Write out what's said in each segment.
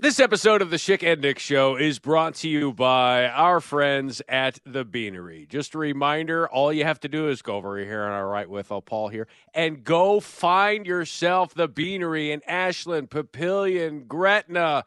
This episode of the Schick and Nick Show is brought to you by our friends at the Beanery. Just a reminder, all you have to do is go over here on our right with uh, Paul here and go find yourself the Beanery in Ashland, Papillion, Gretna.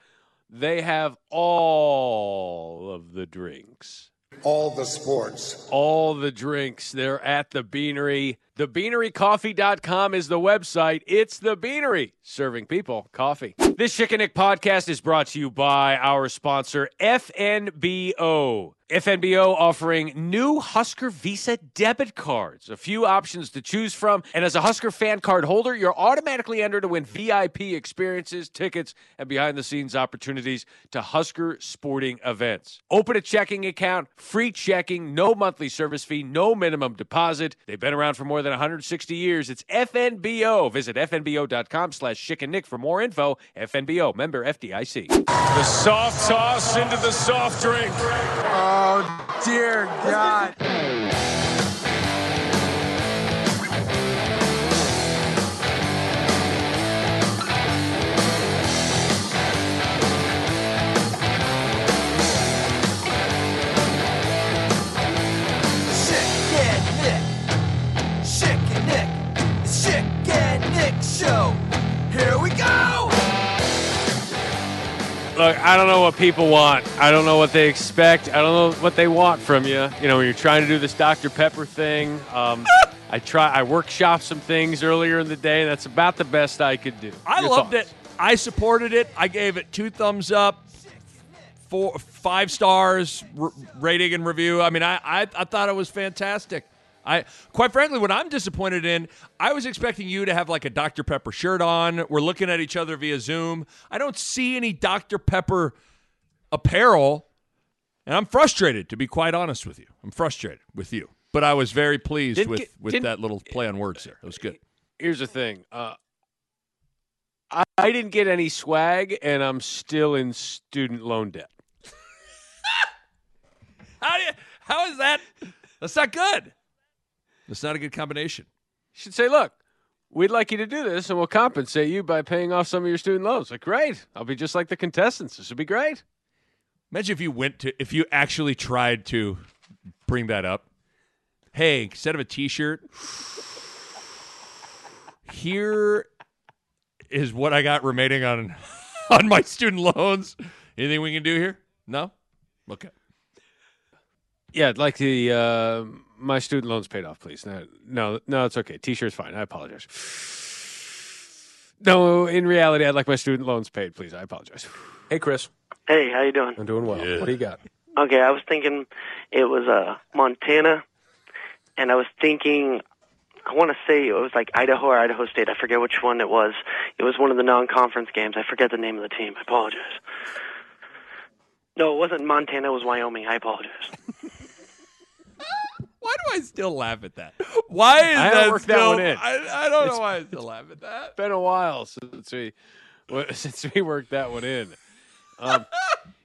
They have all of the drinks all the sports. All the drinks. They're at the Beanery. TheBeaneryCoffee.com is the website. It's the Beanery, serving people coffee. This Schick and podcast is brought to you by our sponsor, FNBO. FNBO offering new Husker Visa debit cards, a few options to choose from. And as a Husker fan card holder, you're automatically entered to win VIP experiences, tickets, and behind the scenes opportunities to Husker sporting events. Open a checking account, free checking, no monthly service fee, no minimum deposit. They've been around for more than 160 years. It's FNBO. Visit FNBO.com slash Schick and Nick for more info. FNBO, member FDIC. The soft toss into the soft drink. Oh, dear God. Show. Here we go. Look, I don't know what people want. I don't know what they expect. I don't know what they want from you. You know, when you're trying to do this Dr. Pepper thing, um, I try. I workshop some things earlier in the day. That's about the best I could do. I Your loved thoughts? it. I supported it. I gave it two thumbs up, four, five stars r- rating and review. I mean, I, I, I thought it was fantastic. I quite frankly, what I'm disappointed in, I was expecting you to have like a Dr. Pepper shirt on. We're looking at each other via Zoom. I don't see any Dr. Pepper apparel, and I'm frustrated. To be quite honest with you, I'm frustrated with you. But I was very pleased Didn't with get- with that little play on words there. It was good. Here's the thing. Uh, I, I didn't get any swag, and I'm still in student loan debt. How do you, how is that? That's not good. That's not a good combination. You should say, look, we'd like you to do this, and we'll compensate you by paying off some of your student loans. Like, great. I'll be just like the contestants. This would be great. Imagine if you went to if you actually tried to bring that up. Hey, instead of a T-shirt, here is what I got remaining on on my student loans. Anything we can do here? No. Okay. Yeah, I'd like the uh, my student loans paid off, please. No, no, no, it's okay. T-shirt's fine. I apologize. No, in reality, I'd like my student loans paid, please. I apologize. Hey, Chris. Hey, how you doing? I'm doing well. What do you got? Okay, I was thinking it was uh Montana, and I was thinking I want to say it was like Idaho or Idaho State. I forget which one it was. It was one of the non-conference games. I forget the name of the team. I apologize. No, it wasn't Montana. It was Wyoming. I apologize. Do I still laugh at that? Why is I that that still? one in. I, I don't It's- know why I still laugh at that. It's been a while since we since we worked that one in. Um,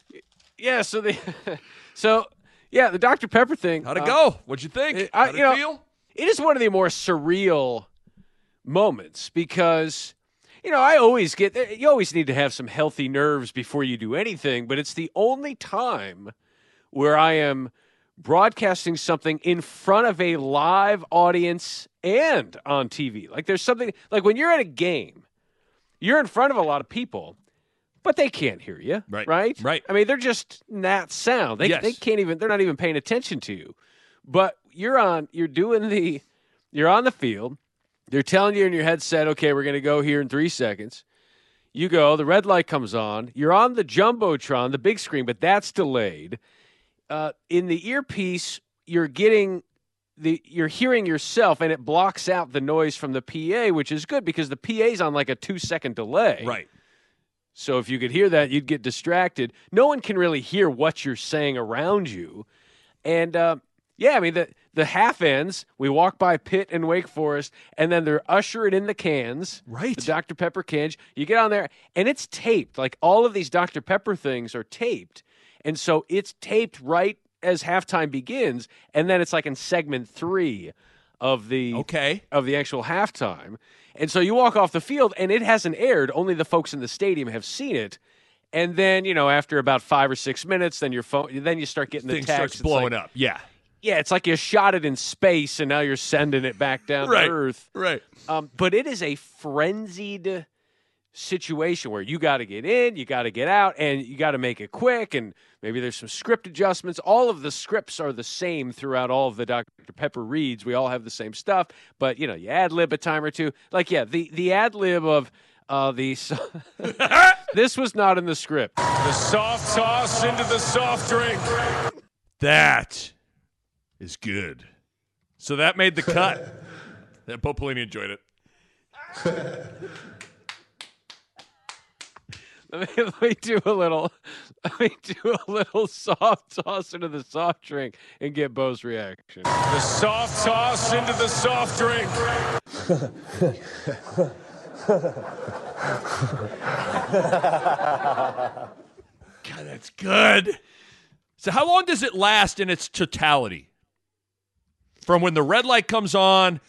yeah, so the so yeah, the Dr Pepper thing. How'd it uh, go? What'd you think? it- I- How'd it you know, feel? It is one of the more surreal moments because you know I always get you always need to have some healthy nerves before you do anything, but it's the only time where I am broadcasting something in front of a live audience and on TV. Like there's something like when you're at a game, you're in front of a lot of people, but they can't hear you. Right. Right. Right. I mean, they're just not sound. They Yes. they can't even. They're not even paying attention to you. But you're on. You're doing the. You're on the field. They're telling you in your headset, okay, we're going to go here in three seconds. You go. The red light comes on. You're on the jumbotron, the big screen, but that's delayed. Uh, in the earpiece, you're getting the you're hearing yourself, and it blocks out the noise from the PA, which is good because the PA's on like a two second delay. Right. So if you could hear that, you'd get distracted. No one can really hear what you're saying around you. And uh, yeah, I mean the the half ends. We walk by Pitt and Wake Forest, and then they're ushering in the cans, Right. The Dr Pepper cans. You get on there, and it's taped. Like all of these Dr Pepper things are taped, and so it's taped right as halftime begins, and then it's like in segment three of the Okay. of the actual halftime. And so you walk off the field and it hasn't aired. Only the folks in the stadium have seen it. And then you know, after about five or six minutes, then your phone, then you start getting the Things text starts blowing like- up. Yeah. Yeah, it's like you shot it in space, and now you're sending it back down Right. to Earth. Right. Um, but it is a frenzied situation where you got to get in, you got to get out, and you got to make it quick. And maybe there's some script adjustments. All of the scripts are the same throughout all of the Dr. Pepper reads. We all have the same stuff, but you know, you ad lib a time or two. Like, yeah, the the ad lib of uh, the this was not in the script. The soft toss into the soft drink. That is good. So that made the cut. and Popolini enjoyed it. Let me, let me do a little. Let me do a little soft toss into the soft drink and get Bo's reaction. The soft toss into the soft drink. God, that's good. So how long does it last in its totality? From when the red light comes on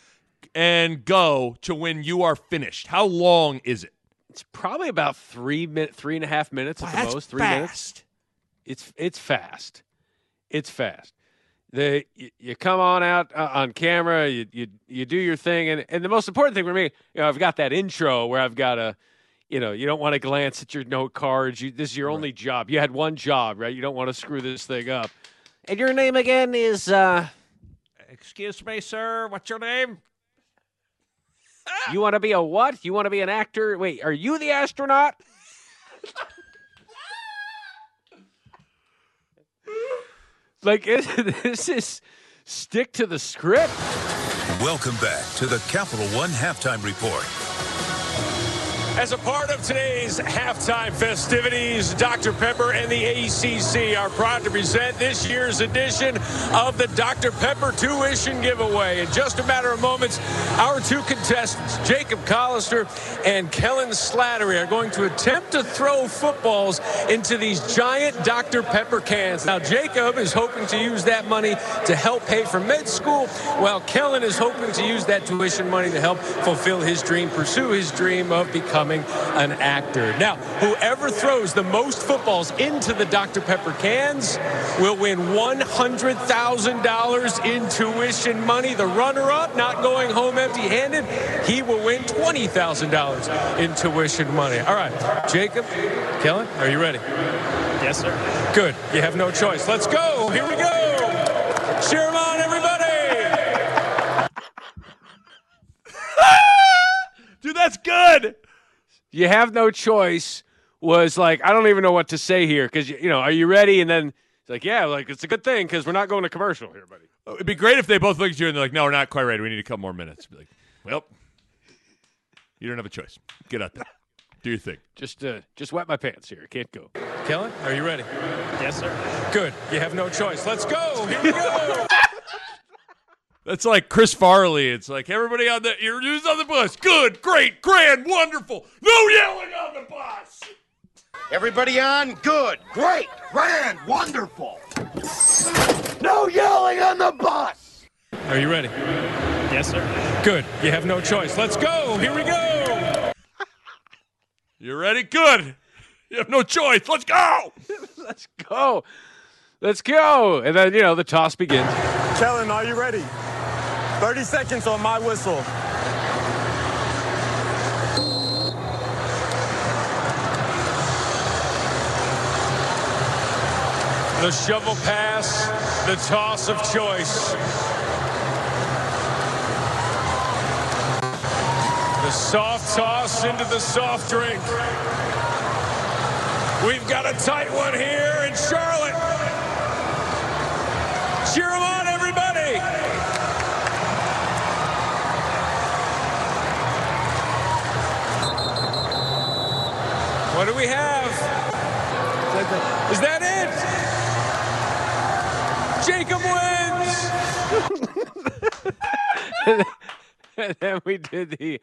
and go to when you are finished. How long is it? It's probably about three minute, three and a half minutes at the That's most. Three minutes. It's it's fast. It's fast. The you, you come on out uh, on camera. You, you you do your thing, and and the most important thing for me, you know, I've got that intro where I've got a, you know, you don't want to glance at your note cards. You, this is your only job. You had one job, right? You don't want to screw this thing up. And your name again is uh Excuse me, sir. What's your name? You want to be a what? You want to be an actor? Wait, are you the astronaut? like this is stick to the script. Welcome back to the Capital One Halftime Report. As a part of today's halftime festivities, Dr. Pepper and the ACC are proud to present this year's edition of the Dr. Pepper tuition giveaway. In just a matter of moments, our two contestants, Jacob Collister and Kellen Slattery, are going to attempt to throw footballs into these giant Dr. Pepper cans. Now, Jacob is hoping to use that money to help pay for med school, while Kellen is hoping to use that tuition money to help fulfill his dream, pursue his dream of becoming an actor. Now, whoever throws the most footballs into the Dr. Pepper cans will win $100,000 in tuition money. The runner up, not going home empty handed, he will win $20,000 in tuition money. All right, Jacob, Kellen, are you ready? Yes, sir. Good. You have no choice. Let's go. Here we go. Cheer 'em on, everybody. Dude, that's good. You have no choice was like I don't even know what to say here because you know are you ready? And then it's like yeah, like it's a good thing because we're not going to commercial here, buddy. It'd be great if they both looked at you and they're like, no, we're not quite ready. We need a couple more minutes. Be like, well, you don't have a choice. Get out there. Do your thing. Just uh, just wet my pants here. Can't go. Kellen, are you ready? Yes, sir. Good. You have no choice. Let's go. Here we go. That's like Chris Farley. It's like everybody on the you're who's on the bus. Good, great, grand, wonderful. No yelling on the bus. Everybody on? Good, great, grand, wonderful. No yelling on the bus. Are you ready? Yes, sir. Good. You have no choice. Let's go. Here we go. You ready? Good. You have no choice. Let's go. Let's go. Let's go. And then you know the toss begins. Kellen, are you ready? 30 seconds on my whistle. The shovel pass, the toss of choice. The soft toss into the soft drink. We've got a tight one here in Charlotte. Cheer 'em on, everybody. What do we have? Is that it? Jacob wins. and then we did the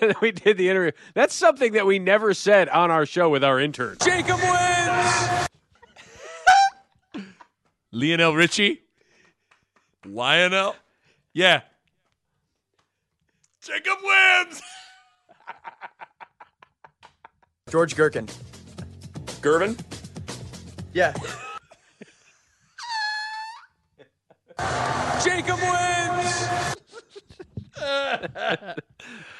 then we did the interview. That's something that we never said on our show with our intern. Jacob wins. Lionel Richie. Lionel. Yeah. Jacob wins. George Gherkin. Gervin, Yeah. Jacob wins.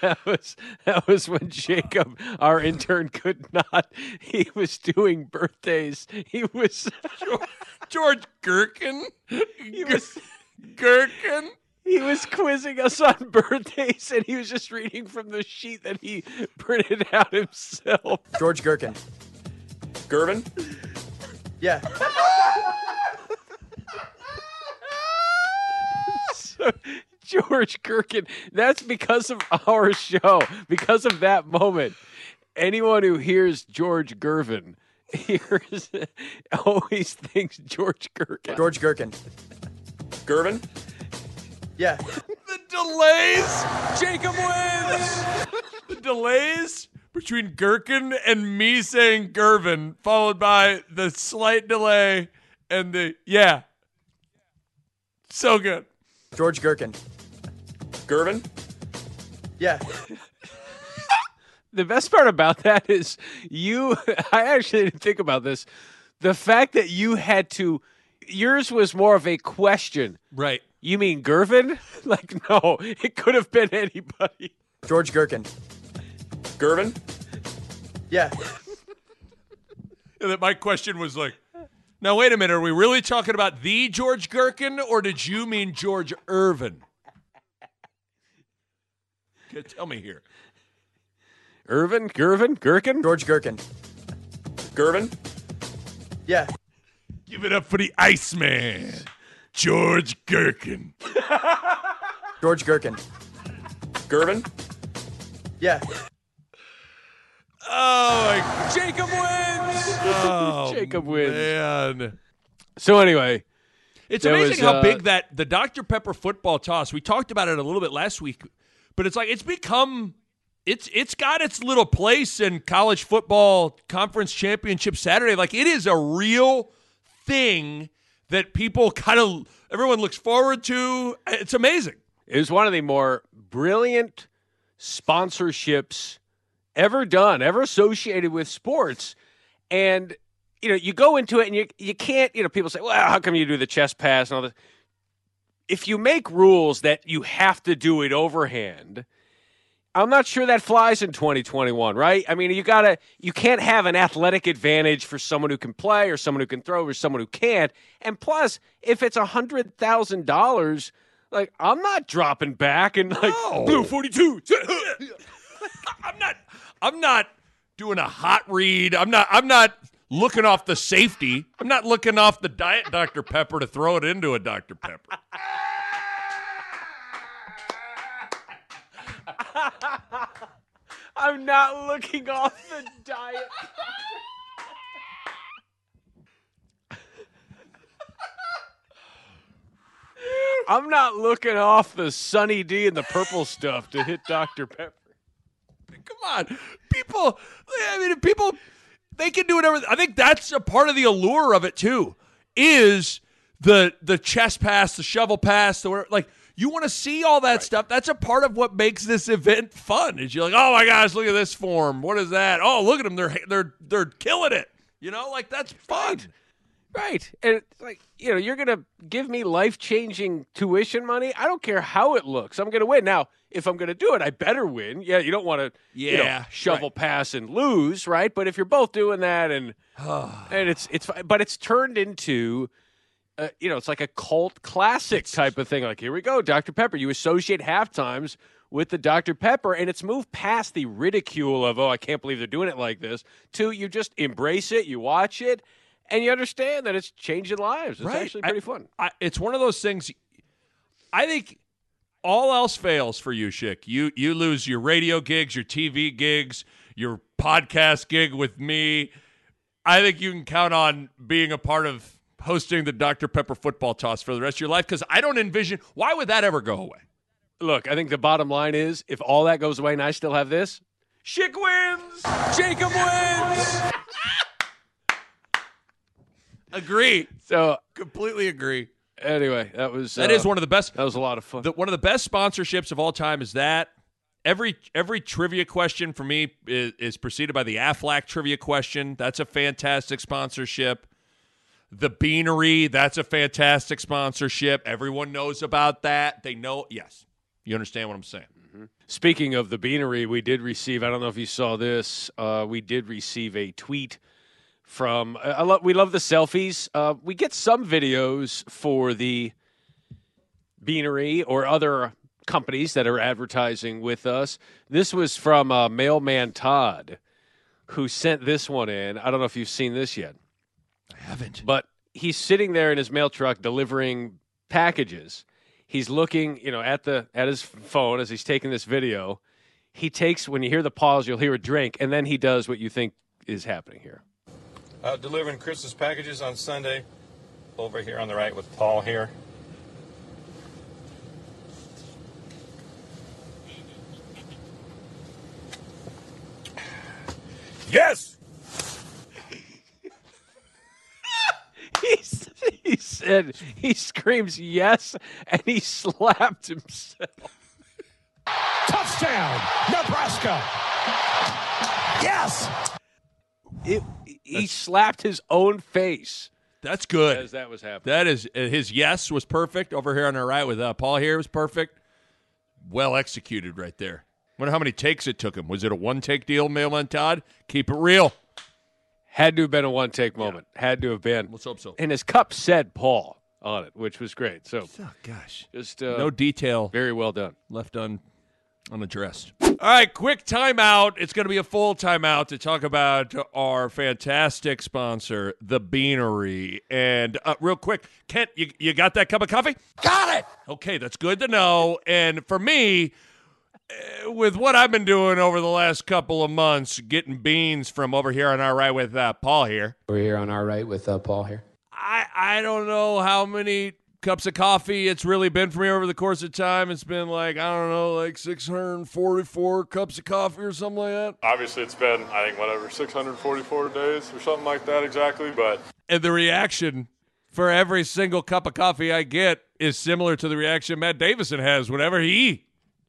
That was that was when Jacob, our intern, could not. He was doing birthdays. He was George Gherkin. he was Gherkin. He was quizzing us on birthdays, and he was just reading from the sheet that he printed out himself. George Gherkin. Gervin, Yeah. So, George Gherkin. That's because of our show. Because of that moment. Anyone who hears George Gervin hears always thinks George Gherkin. George Gherkin. Gervin, Yeah. The delays. Jacob wins. The delays between Gherkin and me saying Gervin, followed by the slight delay and the yeah. So good. George Gherkin. Gervin, Yeah. the best part about that is you i actually didn't think about this the fact that you had to yours was more of a question Right. You mean gervin like no it could have been anybody George Gherkin. Gervin, Yeah. And that my question was like, now wait a minute, are we really talking about the George Gherkin or did you mean George Irvin? Okay, Tell me here. irvin gervin gherkin George Gherkin. Gervin, Yeah. Give it up for the Iceman, George Gherkin. George Gherkin. Gervin, Yeah. Oh my Jacob wins. oh, Jacob wins. Man. so anyway It's There amazing was, how uh, big that the Dr. Pepper football toss. We talked about it a little bit last week, but it's like it's become it's it's got its little place in college football conference championship Saturday. Like it is a real thing that people kind of everyone looks forward to. It's amazing. it was one of the more brilliant sponsorships ever done ever associated with sports and you know you go into it and you you can't you know people say well how come you do the chest pass and all this if you make rules that you have to do it overhand i'm not sure that flies in 2021 right i mean you gotta you can't have an athletic advantage for someone who can play or someone who can throw or someone who can't and plus if it's a hundred thousand dollars like i'm not dropping back and like No. blue 42 I'm not I'm not doing a hot read. I'm not I'm not looking off the safety. I'm not looking off the diet Dr. Pepper to throw it into a Dr. Pepper. i'm not looking off the diet I'm not looking off the Sunny D and the purple stuff to hit Dr. Pepper. Come on. People I mean people they can do whatever I think that's a part of the allure of it too. Is the the chest pass, the shovel pass, the like you want to see all that stuff. That's a part of what makes this event fun. Is you're like, oh my gosh, look at this form. What is that? Oh, look at them. They're they're they're killing it. You know, like that's fun. Right. And it's like, you know, you're going to give me life changing tuition money. I don't care how it looks. I'm going to win. Now, if I'm going to do it, I better win. Yeah, you don't want to, you know, Yeah, shovel pass and lose, right? But if you're both doing that and and it's it's but it's turned into uh, you know, it's like a cult classic type of thing. Like, here we go, Dr. Pepper. You associate half times with the Dr. Pepper, and it's moved past the ridicule of, oh, I can't believe they're doing it like this, to you just embrace it, you watch it, and you understand that it's changing lives. It's Right. actually pretty I- fun. I, it's one of those things. I think all else fails for you, Schick. You you lose your radio gigs, your TV gigs, your podcast gig with me. I think you can count on being a part of hosting the Dr. Pepper football toss for the rest of your life because I don't envision why would that ever go away. Look, I think the bottom line is if all that goes away and I still have this, Schick wins. Jacob wins. Agree, So completely agree. anyway, that was That uh, is one of the best. that was a lot of fun. The, one of the best sponsorships of all time is that, every every trivia question for me is, is preceded by the Aflac trivia question. That's a fantastic sponsorship. The Beanery, that's a fantastic sponsorship. Everyone knows about that. They know. Yes, you understand what I'm saying. Speaking of the beanery, we did receive. I don't know if you saw this. Uh, we did receive a tweet from. I love. We love the selfies. Uh, we get some videos for the beanery or other companies that are advertising with us. This was from uh, Mailman Todd, who sent this one in. I don't know if you've seen this yet. I haven't. But he's sitting there in his mail truck delivering packages. He's looking, you know, at the at his phone as he's taking this video. He takes when you hear the pause, you'll hear a drink, and then he does what you think is happening here. Uh, delivering Christmas packages on Sunday. Over here on the right with Paul here. Yes! He's, he he screams yes, and he slapped himself. Touchdown, Nebraska. Yes. It, he slapped his own face That's good. as that was happening. That is uh, his yes was perfect over here on our right with uh, Paul here was perfect. Well executed right there. Wonder how many takes it took him. Was it a one take deal, Mailman Todd? Keep it real. Had to have been a one take moment. Had to have been. Let's hope so. And his cup said Paul on it, which was great. So Oh gosh, just uh, no detail very well done. left un unaddressed. All right, quick timeout. It's going to be a full timeout to talk about our fantastic sponsor, the Beanery. And uh, real quick, Kent, you, you got that cup of coffee? Got it. Okay, that's good to know. And for me, with what I've been doing over the last couple of months, getting beans from over here on our right with uh, Paul here. We're here on our right with uh, Paul here. I I don't know how many cups of coffee it's really been for me over the course of time. It's been like I don't know, like 644 cups of coffee or something like that. Obviously, it's been, I think, whatever, 644 days or something like that exactly. But And the reaction for every single cup of coffee I get is similar to the reaction Matt Davison has whenever he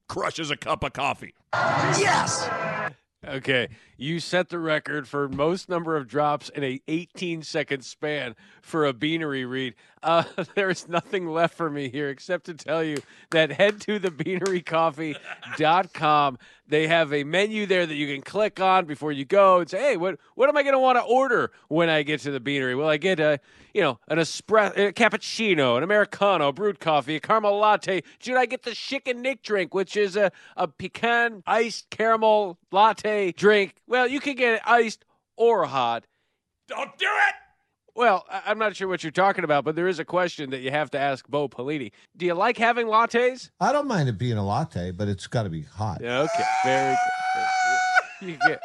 crushes a cup of coffee. Yes. Okay, you set the record for most number of drops in a 18 second span for a beanery read. Uh, there is nothing left for me here except to tell you that head to thebeanerycoffee.com. They have a menu there that you can click on before you go and say, "Hey, what what am I going to want to order when I get to the beanery?" Well, I get a you know an espresso, a cappuccino, an americano, brewed coffee, a caramel latte. Should I get the Schick and Nick drink, which is a a pecan iced caramel latte drink? Well, you can get it iced or hot. Don't do it. Well, I'm not sure what you're talking about, but there is a question that you have to ask Bo Pelini. Do you like having lattes? I don't mind it being a latte, but it's got to be hot. Okay, very good. You get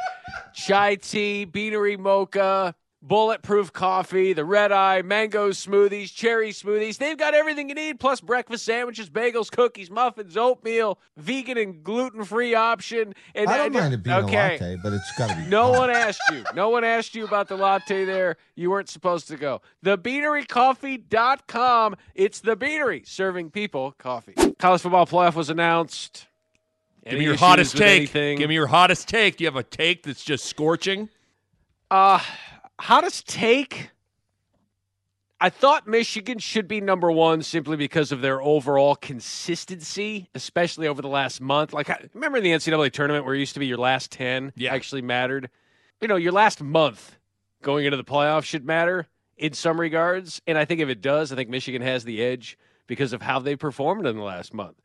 chai tea, beanery mocha, bulletproof coffee, the red eye, mango smoothies, cherry smoothies. They've got everything you need, plus breakfast sandwiches, bagels, cookies, muffins, oatmeal, vegan and gluten free option. And I don't and- mind it being okay. a latte, but it's got to be. No hot. one asked you. No one asked you about the latte there. You weren't supposed to go. TheBeaneryCoffee.com. It's The Beanery, serving people coffee. College football playoff was announced. Give Any me your hottest take. anything? Give me your hottest take. Do you have a take that's just scorching? Uh, hottest take. I thought Michigan should be number one simply because of their overall consistency, especially over the last month. Like, I remember in the NCAA tournament where it used to be your last 10 Yeah. actually mattered? You know, your last month going into the playoffs should matter in some regards. And I think if it does, I think Michigan has the edge because of how they performed in the last month.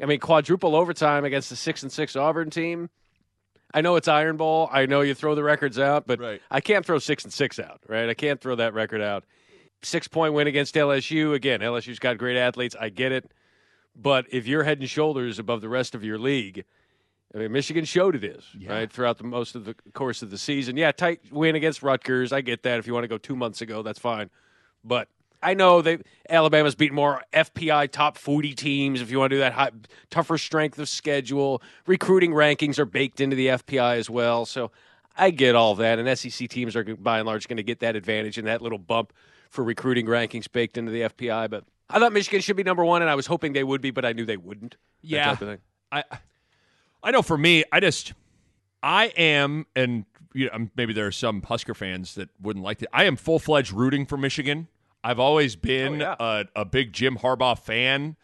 I mean, quadruple overtime against the six and six Auburn team. I know it's Iron Bowl. I know you throw the records out, but Right. I can't throw six and six out, right? I can't throw that record out. Six point win against LSU. Again, LSU's got great athletes. I get it. But if you're head and shoulders above the rest of your league, I mean, Michigan showed it is, right? Throughout the most of the course of the season. Yeah, tight win against Rutgers. I get that. If you want to go two months ago, that's fine. But I know they Alabama's beat more FPI top 40 teams. If you want to do that, high, tougher strength of schedule, recruiting rankings are baked into the FPI as well. So I get all that, and SEC teams are by and large going to get that advantage and that little bump for recruiting rankings baked into the FPI. But I thought Michigan should be number one, and I was hoping they would be, but I knew they wouldn't. Yeah. type of thing. I I know for me, I just I am, and you know, maybe there are some Husker fans that wouldn't like it. I am full fledged rooting for Michigan. I've always been Oh, yeah. a, a big Jim Harbaugh fan.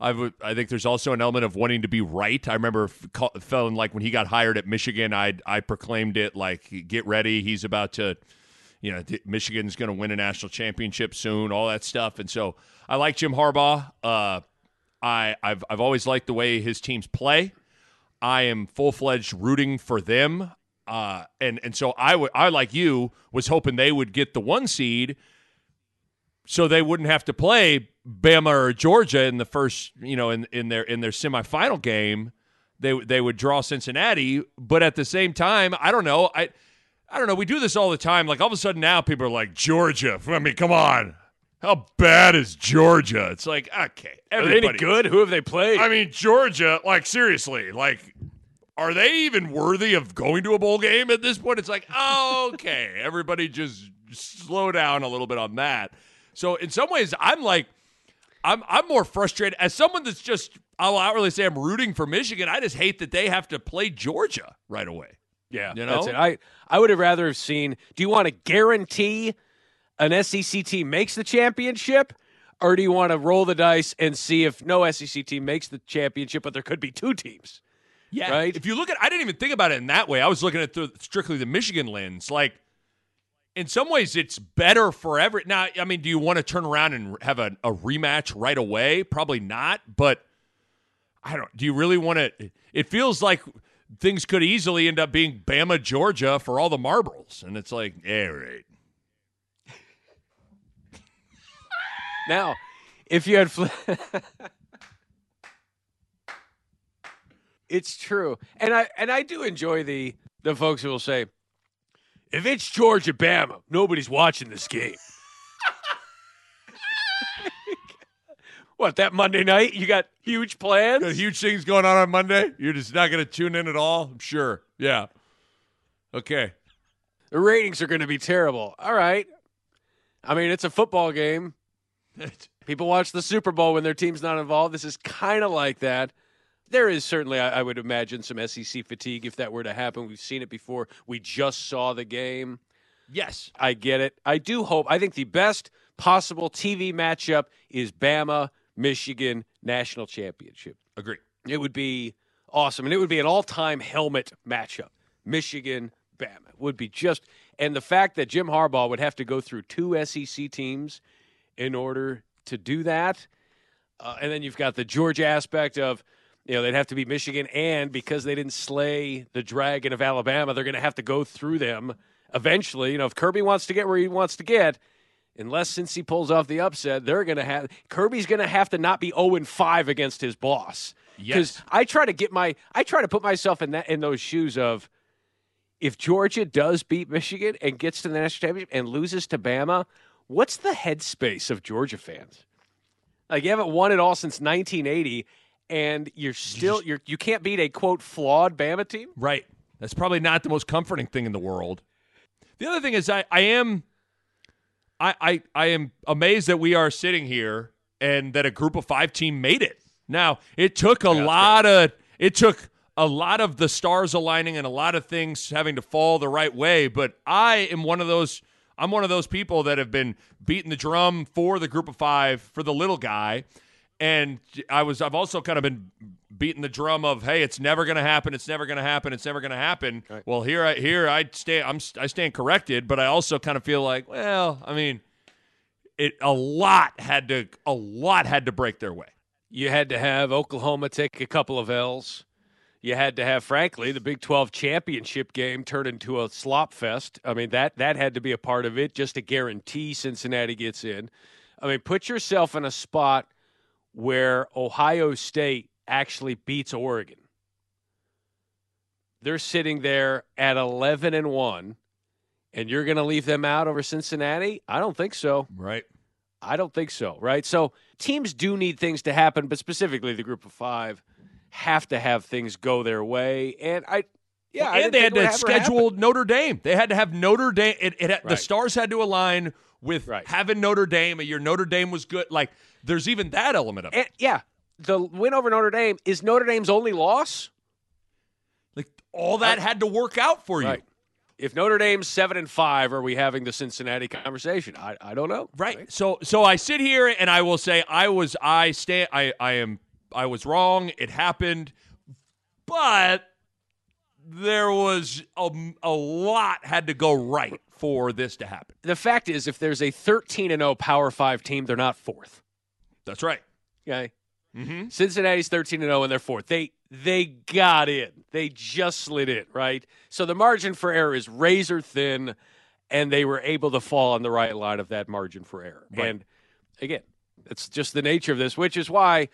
I would. I think there's also an element of wanting to be right. I remember f- feeling like when he got hired at Michigan, I I proclaimed it like, "Get ready, he's about to, you know, th- Michigan's going to win a national championship soon." All that stuff, and so I like Jim Harbaugh. Uh, I I've I've always liked the way his teams play. I am full fledged rooting for them. Uh, and and so I would I like you was hoping they would get the one seed, so they wouldn't have to play Bama or Georgia in the first you know in in their in their semifinal game. They they would draw Cincinnati, but at the same time, I don't know. I I don't know. We do this all the time. Like all of a sudden now, people are like Georgia. I mean, come on. How bad is Georgia? It's like okay, Are they any good? Who have they played? I mean, Georgia, like seriously, like are they even worthy of going to a bowl game at this point? It's like, okay, everybody just slow down a little bit on that. So in some ways, I'm like, I'm I'm more frustrated as someone that's just I'll outwardly say I'm rooting for Michigan. I just hate that they have to play Georgia right away. Yeah, You that's know? it. I I would have rather have seen. Do you want to guarantee an SEC team makes the championship, or do you want to roll the dice and see if no SEC team makes the championship, but there could be two teams? Yeah. Right? If you look at, I didn't even think about it in that way. I was looking at through strictly the Michigan lens. Like, in some ways, it's better for every. Now, I mean, do you want to turn around and have a, a rematch right away? Probably not. But I don't. Do you really want to? It feels like things could easily end up being Bama, Georgia for all the marbles, and it's like, yeah, right. Now, if you had, fl- it's true, and I and I do enjoy the the folks who will say, if it's Georgia Bama, nobody's watching this game. what that Monday night? You got huge plans? Got huge things going on on Monday. You're just not going to tune in at all. I'm sure. Yeah. Okay. The ratings are going to be terrible. All right. I mean, it's a football game. People watch the Super Bowl when their team's not involved. This is kind of like that. There is certainly, I, I would imagine, some SEC fatigue if that were to happen. We've seen it before. We just saw the game. Yes. I get it. I do hope. I think the best possible TV matchup is Bama Michigan national championship. Agree. It would be awesome, and it would be an all-time helmet matchup. Michigan Bama It would be just, and the fact that Jim Harbaugh would have to go through two SEC teams in order to do that, uh, and then you've got the Georgia aspect of. You know, they'd have to be Michigan, and because they didn't slay the dragon of Alabama, they're going to have to go through them eventually. You know, if Kirby wants to get where he wants to get, unless since he pulls off the upset, they're going to have Kirby's going to have to not be 0 5 against his boss. Yes. Because I try to get my I try to put myself in that in those shoes of if Georgia does beat Michigan and gets to the national championship and loses to Bama, what's the headspace of Georgia fans? Like you haven't won it all since 1980 and you're still you're you can't beat a quote flawed Bama team? Right. That's probably not the most comforting thing in the world. The other thing is I, I am I, I I am amazed that we are sitting here and that a group of five team made it. Now, it took a lot of it took a lot of the stars aligning and a lot of things having to fall the right way, but I am one of those I'm one of those people that have been beating the drum for the group of 5 for the little guy and I was I've also kind of been beating the drum of hey it's never going to happen it's never going to happen it's never going to happen well here I here I stay I'm I stand corrected but I also kind of feel like well I mean it a lot had to a lot had to break their way You had to have Oklahoma take a couple of L's. You had to have, frankly, the Big 12 championship game turn into a slop fest. I mean, that that had to be a part of it just to guarantee Cincinnati gets in. I mean, put yourself in a spot where Ohio State actually beats Oregon. They're sitting there at 11 and 1 and you're going to leave them out over Cincinnati? I don't think so. right I don't think so, right? So teams do need things to happen, but specifically the group of five have to have things go their way. And I, yeah, Well, and they had to schedule. Notre Dame. They had to have Notre Dame. It, it had, The stars had to align with Right. having Notre Dame. A year Notre Dame was good. Like there's even that element of it. And yeah, the win over Notre Dame is Notre Dame's only loss. Like all that had to work out for you. If Notre Dame's seven and five, are we having the Cincinnati conversation? I, I don't know. Right. So so I sit here and I will say I was I stand I I am I was wrong. It happened, but there was a, a lot had to go right for this to happen. The fact is, if there's a 13 and 0 Power Five team, they're not fourth. That's right. Okay. Mm-hmm. Cincinnati's 13 and 0 and they're fourth. They they got in. They just slid in, right? So the margin for error is razor thin, and they were able to fall on the right line of that margin for error. Right. And again, it's just the nature of this, which is why,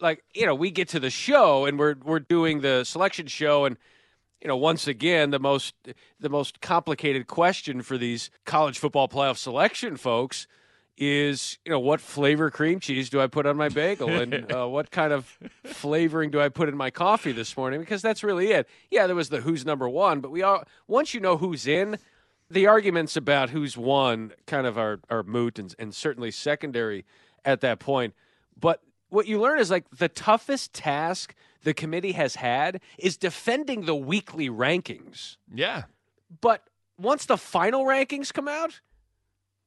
like you know, we get to the show and we're we're doing the selection show and. You know, once again, the most the most complicated question for these college football playoff selection folks is you know what flavor cream cheese do I put on my bagel and uh, what kind of flavoring do I put in my coffee this morning because that's really it. Yeah, there was the who's number one, but we all once you know who's in, the arguments about who's won kind of are are moot and, and certainly secondary at that point. But what you learn is like the toughest task the committee has had is defending the weekly rankings. Yeah. But once the final rankings come out,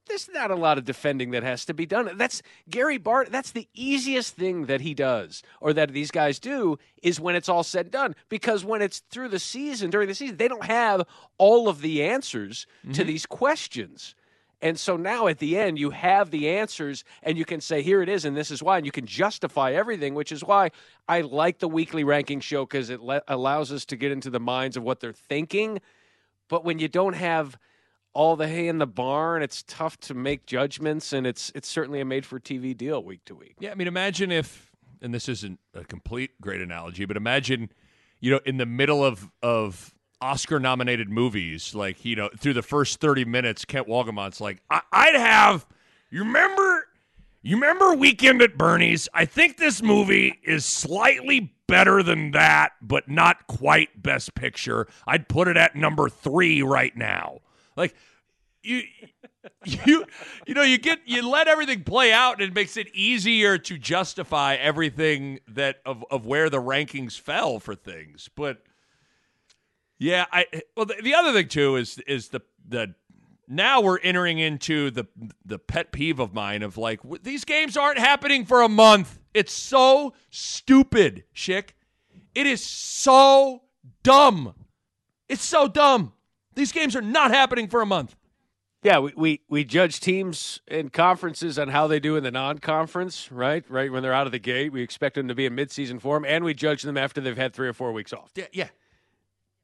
there's not a lot of defending that has to be done. That's Gary Barta. That's the easiest thing that he does, or that these guys do, is when it's all said and done. Because when it's through the season, during the season, they don't have all of the answers to mm-hmm. these questions. And so now at the end, you have the answers, and you can say, here it is, and this is why. And you can justify everything, which is why I like the weekly ranking show because it le- allows us to get into the minds of what they're thinking. But when you don't have all the hay in the barn, it's tough to make judgments, and it's it's certainly a made for TV deal week to week. Yeah, I mean, imagine if, and this isn't a complete great analogy, but imagine, you know, in the middle of of Oscar nominated movies, like you know, through the first thirty minutes, Kent Wolgamott's like, I- I'd have, you remember, you remember Weekend at Bernie's? I think this movie is slightly better than that, but not quite Best Picture. I'd put it at number three right now. Like you you you know you get you let everything play out and it makes it easier to justify everything that of of where the rankings fell for things but yeah i well the, the other thing too is is the the now we're entering into the the pet peeve of mine of like these games aren't happening for a month it's so stupid schick it is so dumb it's so dumb these games are not happening for a month Yeah, we, we, we judge teams and conferences on how they do in the non conference, right? Right when they're out of the gate, we expect them to be in midseason form, and we judge them after they've had three or four weeks off. Yeah, yeah.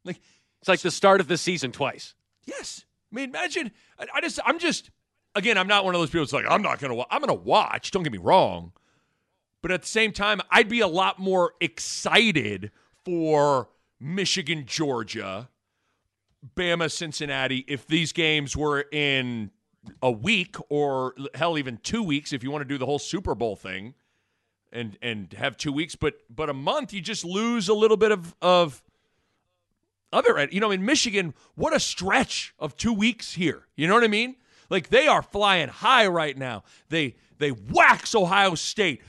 Like it's like the start of the season twice. Yes. I mean, imagine. I, I just, I'm just, again, I'm not one of those people that's like, I'm not going to. I'm going to watch. Don't get me wrong. But at the same time, I'd be a lot more excited for Michigan, Georgia, Bama, Cincinnati if these games were in a week or hell, even two weeks if you want to do the whole Super Bowl thing and and have two weeks. But but a month, you just lose a little bit of of other you know in michigan what a stretch of two weeks here. You know what i mean? Like they are flying high right now. They they wax ohio state.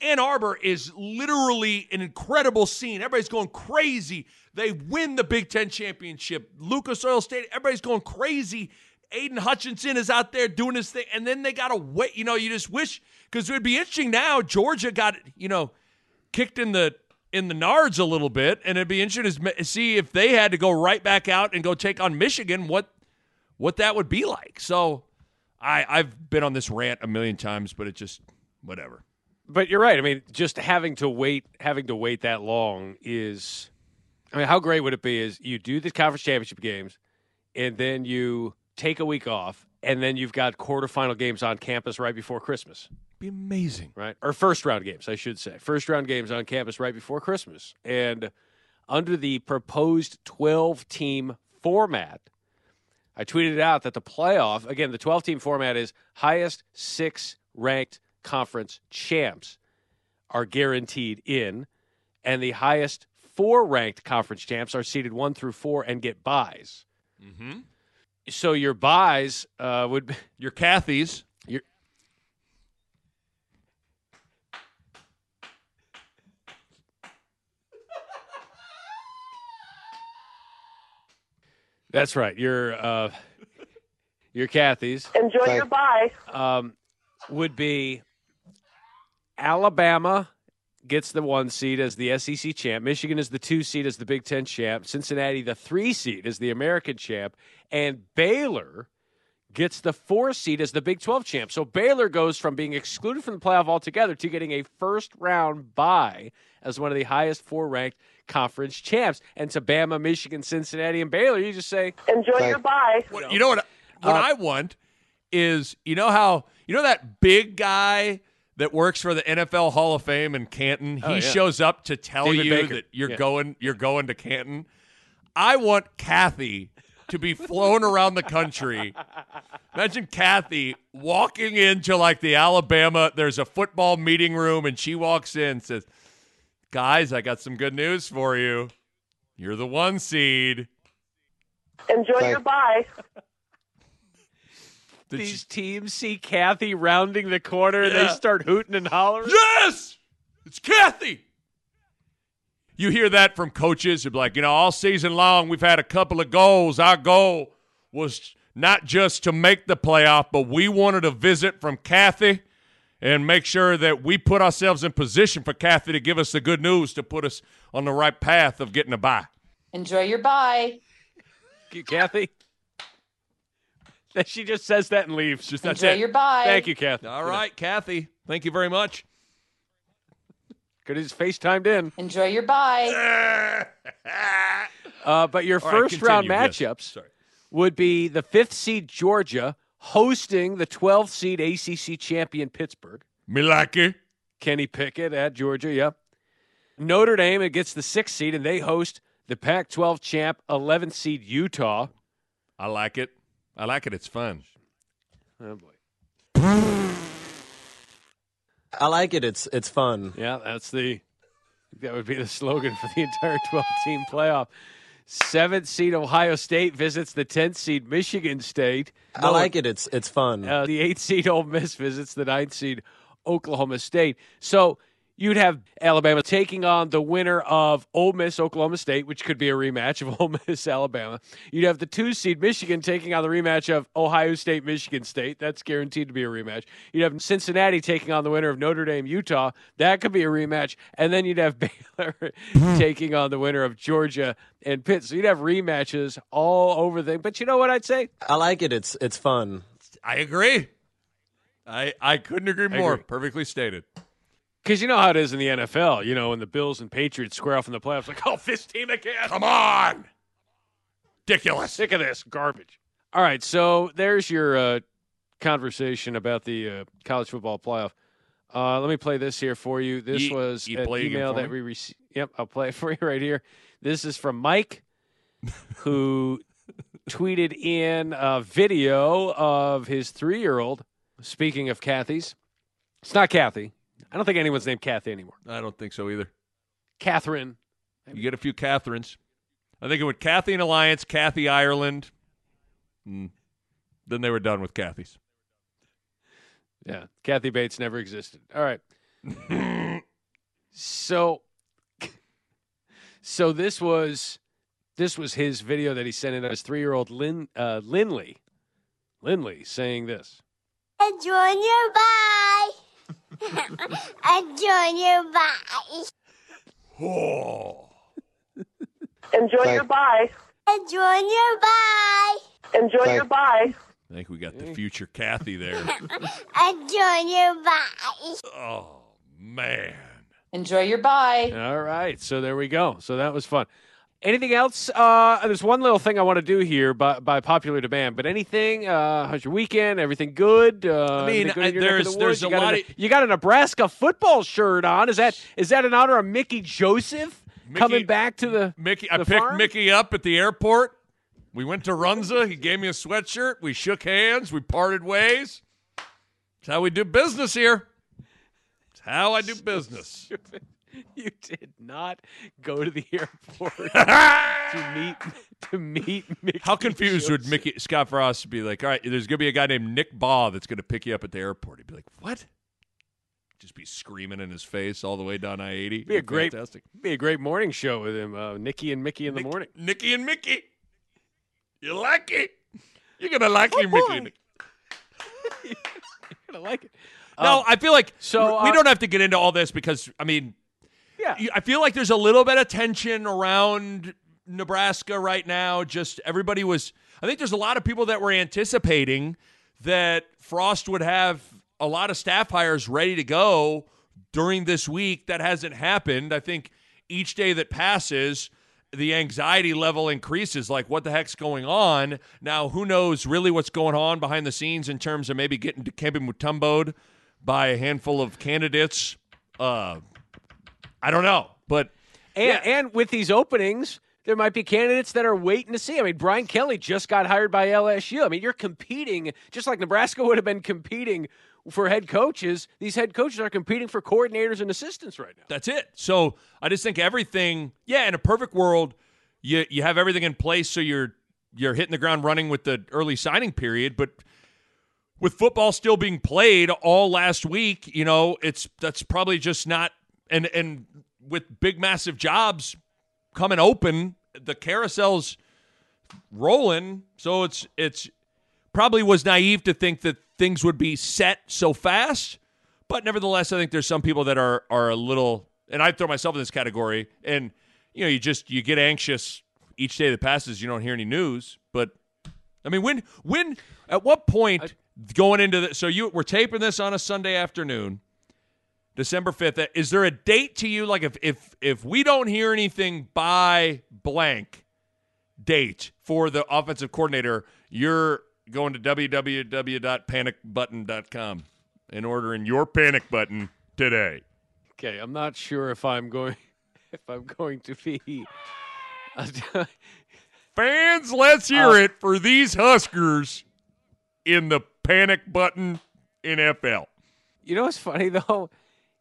Ann arbor is literally an incredible scene. Everybody's going crazy. They win the big ten championship. Lucas oil state everybody's going crazy. Aidan hutchinson is out there doing his thing and then they gotta wait. You know you just wish because it would be interesting now georgia got you know kicked in the in the nards a little bit, and it'd be interesting to see if they had to go right back out and go take on Michigan, what what that would be like. So, I I've been on this rant a million times, but it just whatever. But you're right. I mean, just having to wait, having to wait that long is. I mean, how great would it be? Is you do the conference championship games, and then you take a week off, and then you've got quarterfinal games on campus right before Christmas. Be amazing, right? Or first round games, I should say. First round games on campus right before Christmas, and under the proposed 12 team format, I tweeted out that the playoff again, the 12 team format is highest six ranked conference champs are guaranteed in, and the highest four ranked conference champs are seeded one through four and get buys. Mm-hmm. So your buys uh, would be your Cathe's. Your That's right. You're uh, you're Cathe's. Enjoy your bye. Um, would be Alabama gets the one seed as the SEC champ. Michigan is the two seed as the Big Ten champ. Cincinnati, the three seed, as the American champ. And Baylor gets the four seed as the Big 12 champ. So Baylor goes from being excluded from the playoff altogether to getting a first round bye as one of the highest four ranked conference champs. And to Bama, Michigan, Cincinnati, and Baylor, you just say, Enjoy your bye. What, you know what? What Uh, I want is you know how you know that big guy that works for the NFL Hall of Fame in Canton. He Oh, yeah. shows up to tell David you Baker. that you're Yeah. going you're going to Canton. I want Cathe to be flown around the country. Imagine Cathe walking into like the Alabama. There's a football meeting room, and she walks in and says, "Guys, I got some good news for you. You're the one seed." Enjoy your bye. These teams see Cathe rounding the corner and they start hooting and hollering. Yes, it's Cathe. You hear that from coaches who be like, you know, all season long we've had a couple of goals. Our goal was not just to make the playoff, but we wanted a visit from Cathe and make sure that we put ourselves in position for Cathe to give us the good news to put us on the right path of getting a bye. Enjoy your bye. Thank you, Kathy. That she just says that and leaves. Just that's Enjoy it. your bye. Thank you, Cathe. All right, Cathe. Thank you very much. Could have just FaceTimed in. Enjoy your bye. Uh, but your All right, first round continue. Yes. matchups Sorry. would be the fifth seed Georgia hosting the 12th seed ACC champion Pittsburgh. Me like it. Kenny Pickett at Georgia, yep. Notre Dame it gets the sixth seed and they host the Pac 12 champ 11th seed Utah. I like it. I like it. It's fun. Oh boy. I like it. It's it's fun. Yeah, that's the that would be the slogan for the entire 12 team playoff. Seventh seed Ohio State visits the 10th seed Michigan State. I like it. It's it's fun. Uh, the eighth seed Ole Miss visits the ninth seed Oklahoma State. So you'd have Alabama taking on the winner of Ole Miss Oklahoma State, which could be a rematch of Ole Miss Alabama. You'd have the two seed Michigan taking on the rematch of Ohio State Michigan State. That's guaranteed to be a rematch. You'd have Cincinnati taking on the winner of Notre Dame Utah. That could be a rematch. And then you'd have Baylor taking on the winner of Georgia and Pitt. So you'd have rematches all over the. But you know what I'd say? I like it. It's it's fun. I agree. I I couldn't agree more. agree. Perfectly stated. Because you know how it is in the NFL. You know, when the Bills and Patriots square off in the playoffs, like, oh, this team again. Come on. Ridiculous. Sick of this garbage. All right, so there's your uh, conversation about the uh, college football playoff. Uh, let me play this here for you. This Ye- was you an play it again email that we received. Yep, I'll play it for you right here. This is from Mike, who tweeted in a video of his three year old. Speaking of Kathy's, it's not Kathy. I don't think anyone's named Kathy anymore. I don't think so either. Catherine. You get a few Catherines. I think it would Kathy and Alliance, Kathy Ireland. Mm. Then they were done with Kathy's. Yeah, Kathy Bates never existed. All right. so, so this was this was his video that he sent in. His three year old Lin uh, Linley, Linley saying this. Enjoy your bye. Enjoy your bye. Oh. Enjoy your bye. Enjoy your bye. Enjoy your bye. I think we got the future Cathe there. Enjoy your bye. oh man. Enjoy your bye. All right, so there we go. So that was fun. Anything else? Uh, there's one little thing I want to do here by, by popular demand. But anything? Uh, how's your weekend? Everything good? Uh, I mean, good I- in your neck of there's- the there's a you got lot a, of- you got a Nebraska football shirt on. Is that is that in honor of Mickey Joseph coming back to the Mickey, I the picked farm? Mickey up at the airport. We went to Runza. He gave me a sweatshirt. We shook hands. We parted ways. It's how we do business here. It's how I do business. You did not go to the airport to meet to meet Mickey. How confused would Joseph. Mickey Scott Frost be like, all right, there's going to be a guy named Nick Bahe that's going to pick you up at the airport. He'd be like, what? Just be screaming in his face all the way down I 80. Be a great, Fantastic. be a great morning show with him, uh, Nikki and Mickey in the morning. Nicky and Mickey. You like it? You're gonna like it, Mickey. You're gonna like it. No, Um, I feel like so, we uh, don't have to get into all this because I mean, Yeah. I feel like there's a little bit of tension around Nebraska right now. Just everybody was. I think there's a lot of people that were anticipating that Frost would have a lot of staff hires ready to go during this week. That hasn't happened. I think each day that passes, the anxiety level increases. Like, what the heck's going on? Now, who knows really what's going on behind the scenes in terms of maybe getting Dikembe Mutombo'd by a handful of candidates? Uh, I don't know, but And and with these openings, there might be candidates that are waiting to see. I mean, Brian Kelly just got hired by LSU. I mean, you're competing just like Nebraska would have been competing for head coaches. These head coaches are competing for coordinators and assistants right now. That's it. So I just think everything. Yeah, in a perfect world, you you have everything in place, so you're you're hitting the ground running with the early signing period. But with football still being played all last week, you know, it's that's probably just not. And and with big massive jobs coming open, the carousel's rolling. So it's it's probably was naive to think that things would be set so fast. But nevertheless, I think there's some people that are are a little, and I throw myself in this category. And you know, you just you get anxious each day that passes. You don't hear any news. But I mean, when when at what point going into the so you we're taping this on a Sunday afternoon, December fifth. Is there a date to you? Like if if if we don't hear anything by blank date for the offensive coordinator, you're going to www.panicbutton.com and ordering your panic button today. Okay, I'm not sure if I'm going if I'm going to be Fans, let's hear Uh, it for these Huskers in the panic button NFL. You know what's funny though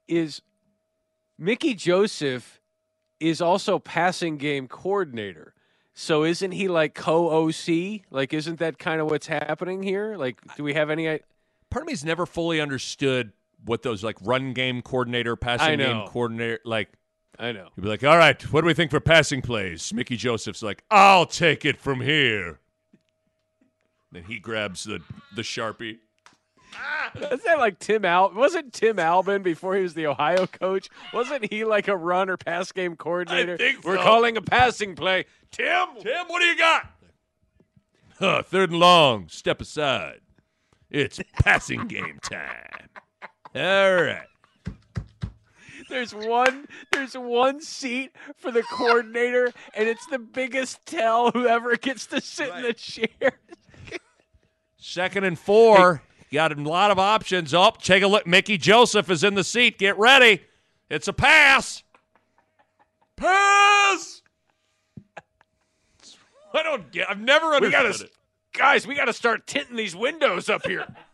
is Mickey Joseph is also passing game coordinator. So isn't he like co OC? Like, isn't that kind of what's happening here? Like, do we have any? Part of me's never fully understood what those like run game coordinator, passing game coordinator, like I know. You'd be like, all right, what do we think for passing plays? Mickey Joseph's like, I'll take it from here. Then he grabs the the sharpie. Ah. Is that like Tim Al? Wasn't Tim Albin before he was the Ohio coach? Wasn't he like a run or pass game coordinator? think We're so. calling a passing play. Tim, Tim, what do you got? Huh, third and long. Step aside. It's passing game time. All right. There's one. There's one seat for the coordinator, and it's the biggest tell whoever gets to sit in the chair. Second and four. Got a lot of options. Oh, take a look. Mickey Joseph is in the seat. Get ready. It's a pass. Pass. I don't get. I've never We gotta, it. guys. We gotta start tinting these windows up here.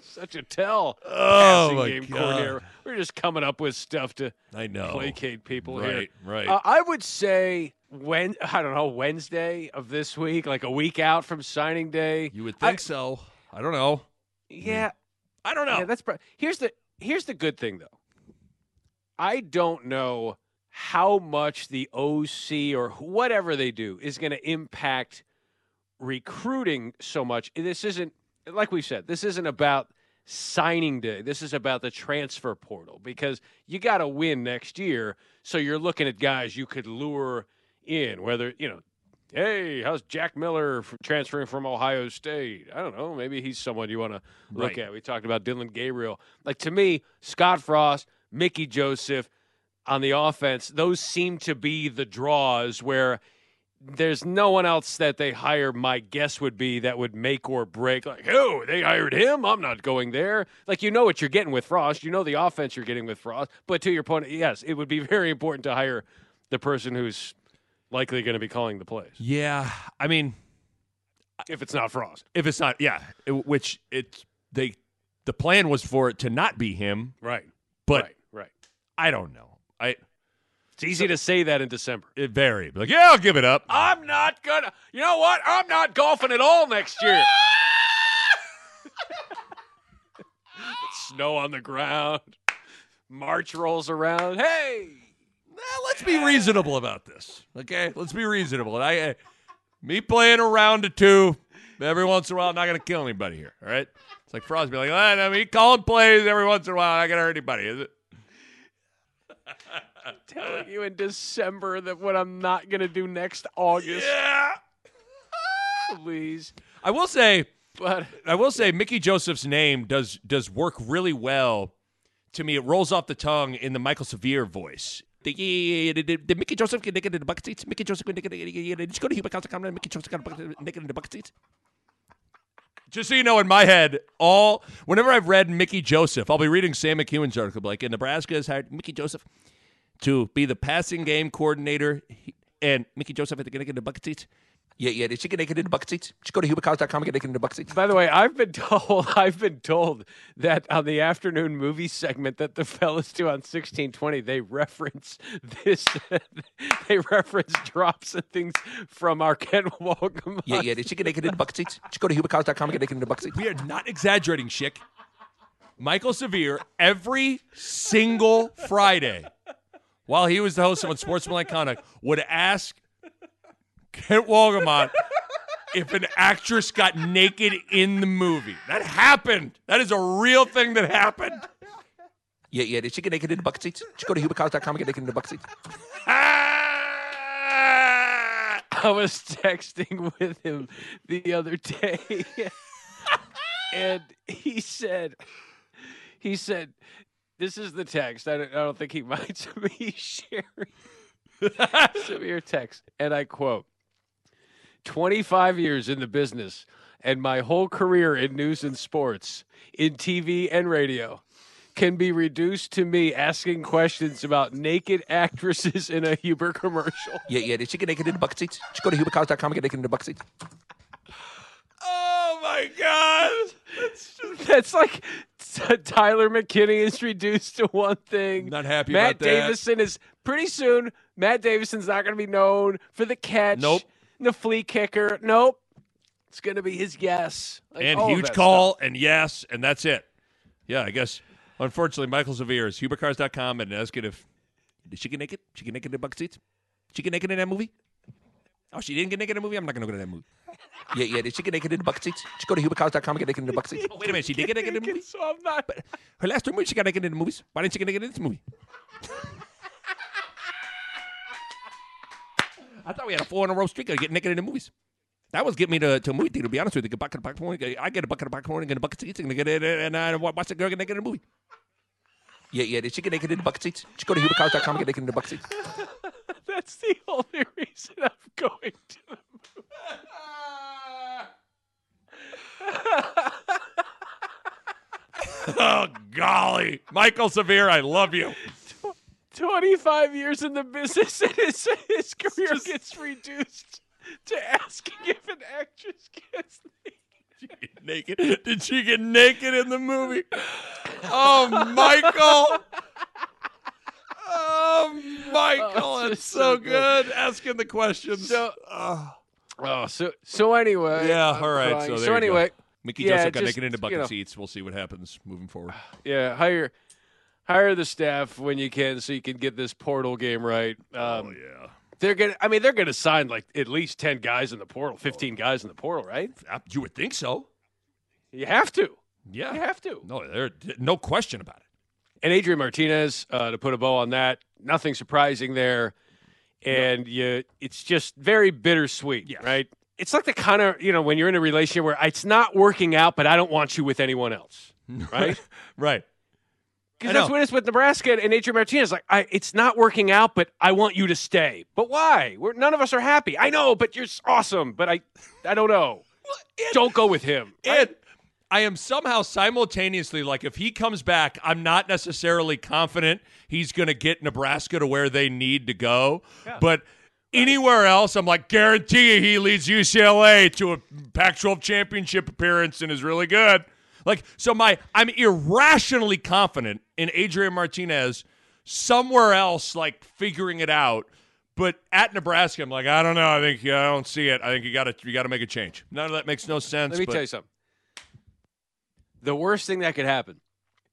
Such a tell. Oh, my game God. coordinator. We're just coming up with stuff to I know. placate people here. Right, right. Uh, I would say when I don't know Wednesday of this week, like a week out from signing day. You would think so. I don't know. Yeah, I don't know. Yeah, that's here's the here's the good thing though. I don't know how much the OC or whatever they do is going to impact recruiting so much. This isn't like we said. This isn't about signing day. This is about the transfer portal because you got to win next year. So you're looking at guys you could lure in. Whether you know, hey, how's Jack Miller transferring from Ohio State? I don't know. Maybe he's someone you want to look Right. at. We talked about Dillon Gabriel. Like to me, Scott Frost, Mickey Joseph on the offense, those seem to be the draws where there's no one else that they hire. My guess would be that would make or break. Like, oh, they hired him. I'm not going there. Like, you know what you're getting with Frost. You know the offense you're getting with Frost. But to your point, yes, it would be very important to hire the person who's likely going to be calling the plays. Yeah, I mean, if it's not Frost, if it's not, yeah, it- which it they the plan was for it to not be him, right? But right, right. I don't know. I It's easy to say that in December. it varied. Like, yeah, I'll give it up. I'm not gonna. You know what? I'm not golfing at all next year. Snow on the ground. March rolls around. Hey, let's be reasonable about this. Okay, let's be reasonable. And I, uh, me playing a round or two every once in a while, I'm not gonna kill anybody here. All right. It's like Frost be like, ah, no, me calling plays every once in a while, not gonna hurt anybody, is it? I'm telling you in December that what I'm not gonna do next August. Yeah. Please. I will say, But I will say, Mickey Joseph's name does does work really well. To me, it rolls off the tongue in the Michael Severe voice. The, Mickey Joseph get naked in the bucket seats. Mickey Joseph get naked. Just go to HuberCouch.com and Mickey Joseph got naked in the bucket seats. Just so you know, in my head, all whenever I've read Mickey Joseph, I'll be reading Sam McKewon's article like, Nebraska has hired Mickey Joseph to be the passing game coordinator, and Mickey Joseph had to get in the bucket seats. Yeah, yeah. Did she get naked in the bucket seats? Just go to HuberCouch.com and get naked in the bucket seats. by the way, I've been told I've been told that on the afternoon movie segment that the fellas do on sixteen twenty, they reference this they reference drops and things from our Kent Wolgamott. Yeah, yeah. Did she get naked in the bucket seats? Just go to HuberCouch.com and get naked in the bucket seats. We are not exaggerating, Schick. Michael Severe, every single Friday, while he was the host of Unsportsmanlike Conduct, would ask Kent Wolgamott if an actress got naked in the movie. That happened. That is a real thing that happened. Yeah, yeah. Did she get naked in the bucket seats? Did she go to HuberCouch.com and get naked in the bucket seats. I was texting with him the other day, and he said, he said, this is the text. I don't, I don't think he minds me sharing severe text, and I quote: "25 years in the business, and my whole career in news and sports, in TV and radio." Can be reduced to me asking questions about naked actresses in a Huber commercial. Yeah, yeah. Did she get naked in the bucket seats? Just go to HuberCouch.com and get naked in the bucket seats. Oh my god! That's, just, that's like Tyler McKinney is reduced to one thing. Not happy Matt about that. Davison is pretty soon. Matt Davison's not going to be known for the catch. Nope. The flea kicker. Nope. It's going to be his yes. Like, and huge call and yes, and that's it. Yeah, I guess. Unfortunately, Michael Severe is hubercars.com and ask it if did she get naked? She get naked in the bucket seats? She get naked in that movie? Oh, she didn't get naked in a movie? I'm not going to go to that movie. Yeah, yeah. Did she get naked in the bucket seats? Just go to hubercars.com and get naked in the bucket seats. Oh, wait a minute. She did get naked in the movie? So I'm not. But her last two movies, she got naked in the movies. Why didn't she get naked in this movie? I thought we had a four in a row streak of getting naked in the movies. That was getting me to, to a movie theater, to be honest with you. Get a bucket of popcorn. I get a bucket of popcorn and get a bucket of seats and get it and I watch the girl get naked in the movie. Yeah, yeah. Did she get naked in the bucket seats? Just go to hubercars.com and get naked in the bucket seats. That's the only reason I'm going to the movie. oh, golly. Michael Severe, I love you. 25 years in the business and his, his career gets reduced to asking if an actress gets naked. Did she get naked in the movie? Oh, Michael. Oh, Michael. Oh, it's so so good. good. Asking the questions. So, oh, so so anyway. yeah, I'm all right. crying. So, so anyway, go. Mickey yeah, Joseph got just, naked into bucket you know, seats. We'll see what happens moving forward. Yeah, hire hire the staff when you can, so you can get this portal game right. Um, oh yeah, they're gonna. I mean, they're gonna sign like at least ten guys in the portal, fifteen guys in the portal, right? You would think so. You have to. Yeah, You have to. No, there, no question about it. And Adrian Martinez, uh, to put a bow on that, nothing surprising there. And you, it's just very bittersweet, right? It's like the kind of you know when you're in a relationship where it's not working out, but I don't want you with anyone else, right? right. Because that's what it's with Nebraska and Adrian Martinez. Like, I, it's not working out, but I want you to stay. But why? We're, none of us are happy. I know, but you're awesome. But I, I don't know. don't go with him. And I am somehow simultaneously like, if he comes back, I'm not necessarily confident he's going to get Nebraska to where they need to go. But anywhere else, I'm like, guarantee you he leads UCLA to a Pac 12 championship appearance and is really good. Like, so my, I'm irrationally confident in Adrian Martinez somewhere else, like figuring it out. But at Nebraska, I'm like, I don't know. I think yeah, I don't see it. I think you got to you got to make a change. None of that makes no sense. Let me but- tell you something. The worst thing that could happen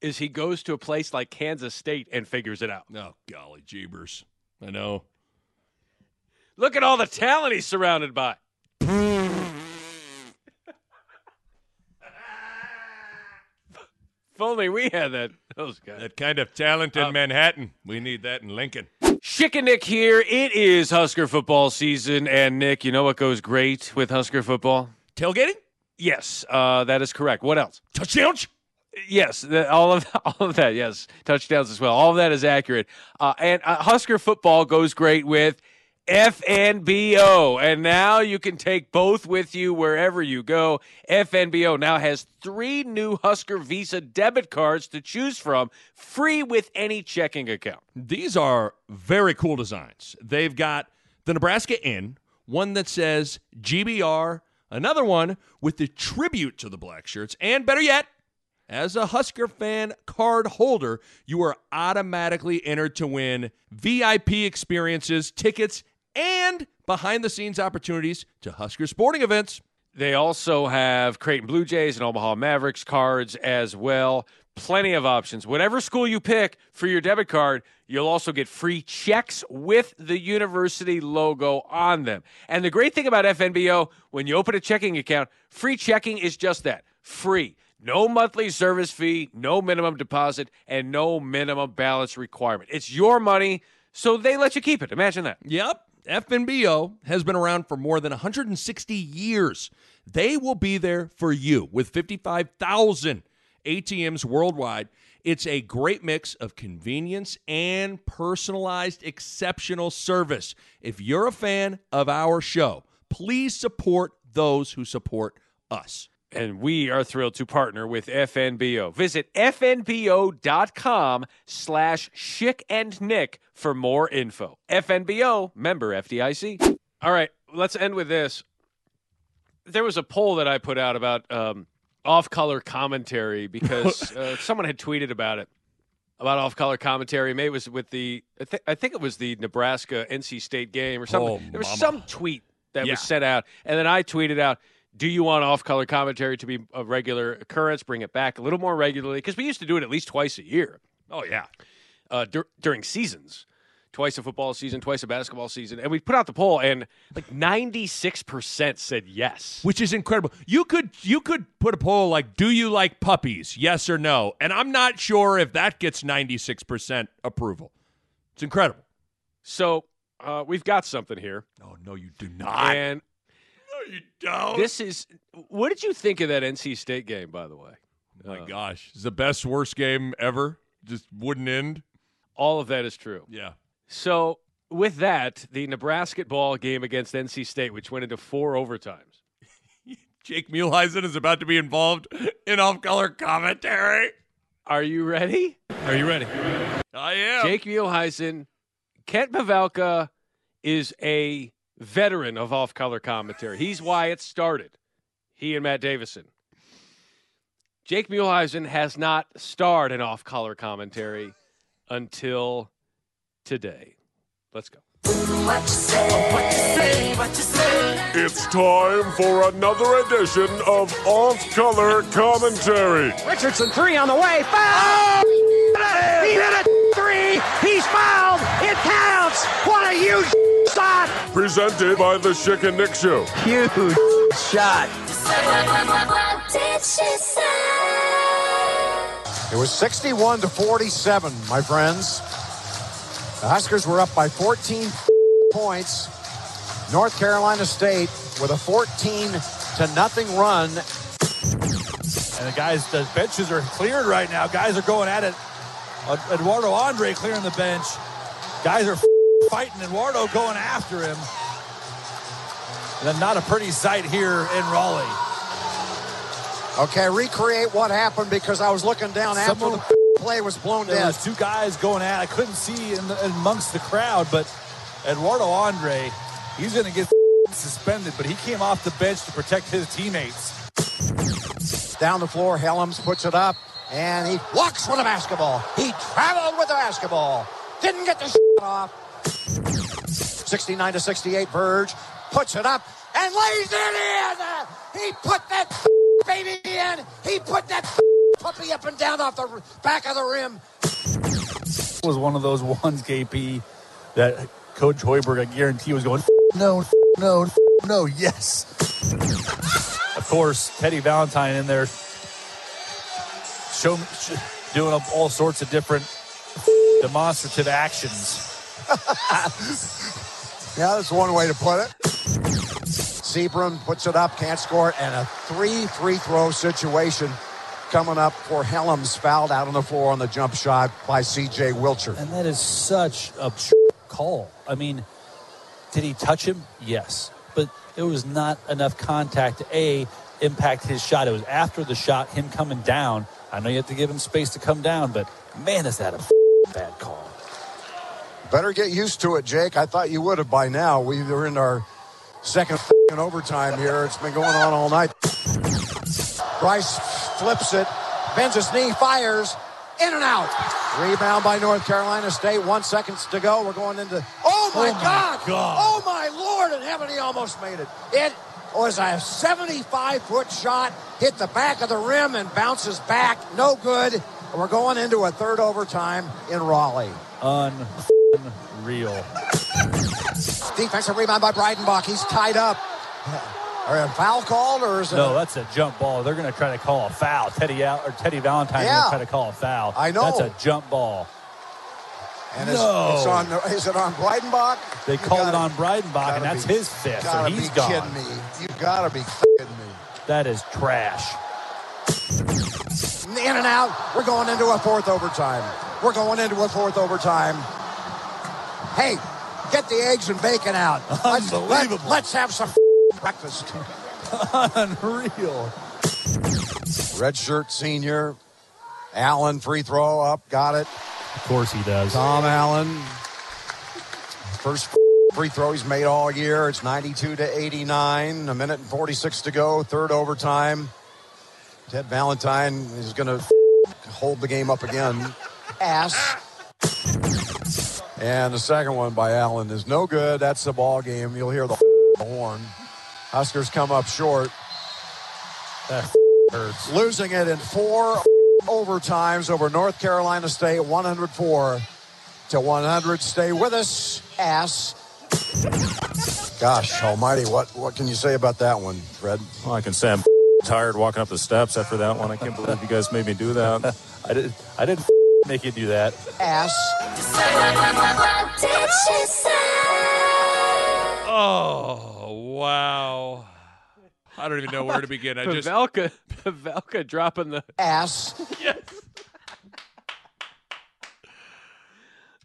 is he goes to a place like Kansas State and figures it out. Oh, golly jeebers. I know. Look at all the talent he's surrounded by. if only we had that. Those guys. That kind of talent in Manhattan. We need that in Lincoln. Schick and Nick here. It is Husker football season, and Nick, you know what goes great with Husker football? Tailgating? Yes, uh, that is correct. What else? Touchdowns? Yes, the, all of all of that. Yes, touchdowns as well. All of that is accurate. Uh, and uh, Husker football goes great with FNBO, and now you can take both with you wherever you go. FNBO now has three new Husker Visa debit cards to choose from, free with any checking account. These are very cool designs. They've got the Nebraska N, one that says GBR, another one with the tribute to the black shirts, and better yet, as a Husker fan card holder, you are automatically entered to win VIP experiences, tickets, and behind the scenes opportunities to Husker sporting events. They also have Creighton Blue Jays and Omaha Mavericks cards as well. Plenty of options. Whatever school you pick for your debit card, you'll also get free checks with the university logo on them. And the great thing about FNBO, when you open a checking account, free checking is just that free. No monthly service fee, no minimum deposit, and no minimum balance requirement. It's your money, so they let you keep it. Imagine that. Yep. FNBO has been around for more than 160 years. They will be there for you with 55,000 ATMs worldwide. It's a great mix of convenience and personalized, exceptional service. If you're a fan of our show, please support those who support us. And we are thrilled to partner with FNBO. Visit fnbo.com slash Schick and Nick for more info. FNBO, member FDIC. All right, let's end with this. There was a poll that I put out about um, off-color commentary because uh, someone had tweeted about it, about off-color commentary. Maybe it was with the, I, th- I think it was the Nebraska NC State game or something. Oh, there was mama. some tweet that Yeah. was sent out, and then I tweeted out, do you want off-color commentary to be a regular occurrence? Bring it back a little more regularly because we used to do it at least twice a year Oh, yeah. uh, dur- during seasons, twice a football season, twice a basketball season, and we put out the poll, and like ninety-six percent said yes. which is incredible. You could you could put a poll like, "Do you like puppies? Yes or no?" And I'm not sure if that gets 96 percent approval. It's incredible. So uh, we've got something here, Oh no, you do not. and you don't. this is. What did you think of that NC State game, by the way? oh my Uh, gosh, it's the best worst game ever. Just wouldn't end. All of that is true. Yeah. So with that, the Nebraska ball game against NC State, which went into four overtimes. Jake Muhleisen is about to be involved in off-color commentary. Are you ready? Are you ready? I am. Jake Muhleisen, Kent Pavelka is a veteran of off-color commentary. He's why it started. He and Matt Davison. Jake Muhleisen has not starred in off-color commentary until today. Let's go. It's time for another edition of Off Color Commentary. Richardson three on the way. Foul! He hit it. Three. He's fouled. It counts. What a huge shot. Presented by the Schick and Nick Show. Huge shot. It was 61 to 47, my friends. The Huskers were up by 14 points. North Carolina State with a 14 to nothing run. And the guys, the benches are cleared right now. Guys are going at it. Eduardo Andre clearing the bench. Guys are fighting. Eduardo going after him. And then not a pretty sight here in Raleigh. Okay, recreate what happened because I was looking down after the play was blown There dead. was two guys going at. I couldn't see in the, amongst the crowd, but Eduardo Andre, he's going to get suspended. But he came off the bench to protect his teammates. Down the floor, Hellems puts it up, and he walks with the basketball. He traveled with the basketball. Didn't get the shot off. 69 to 68, Verge puts it up and lays it in. He put that baby in. He put that puppy up and down off the back of the rim. was one of those ones, KP, that Coach Hoiberg, I guarantee, was going, no, no, no, yes. of course, Teddy Valentine in there show, doing all sorts of different demonstrative actions. Yeah, that's one way to put it. Seabron puts it up, can't score and a three free throw situation coming up for Hellems, fouled out on the floor on the jump shot by C.J. Wilcher. And that is such a call. I mean, did he touch him? Yes. But there was not enough contact to A, impact his shot. It was after the shot, him coming down. I know you have to give him space to come down, but man, is that a bad call. Better get used to it, Jake. I thought you would have by now. We are in our second overtime here. It's been going on all night. Bryce flips it, bends his knee, fires, in and out. Rebound by North Carolina State. One seconds to go. We're going into. Oh my, Oh, my God. God. Oh my Lord in heaven! He almost made it. It was a 75 foot shot, hit the back of the rim and bounces back. No good. We're going into a third overtime in Raleigh. Unreal. Defensive rebound by Breidenbach. He's tied up. Are a foul called or is it? No, that's a jump ball. They're going to try to call a foul. Teddy out or Teddy Valentine Yeah. going to try to call a foul. I know. That's a jump ball. and it's, no. it's on. Is it on Breidenbach? They You called gotta- it on Breidenbach, and that's be- his fifth, so he's be gone. kidding me. You gotta be kidding me. That is trash. In and out. We're going into a fourth overtime. We're going into a fourth overtime. Hey, get the eggs and bacon out. Let's, Unbelievable. Let, us have some breakfast. Unreal. Red shirt senior. Allen free throw up. Got it. Of course he does. Tom Allen. First free throw he's made all year. It's 92 to 89. A minute and 46 to go. Third overtime. Ted Valentine is going to hold the game up again. Ass. And the second one by Allen is no good. That's the ball game. You'll hear the horn. Huskers come up short. That hurts. Losing it in four overtimes over North Carolina State, 104 to 100. Stay with us, ass. Gosh almighty, what, what can you say about that one, Fred? Well, I can say I'm tired walking up the steps after that one. I can't believe you guys made me do that. I didn't. I didn't make you do that. Ass. Oh wow! I don't even know where to begin. I just Pavelka, Pavelka dropping the ass. yes.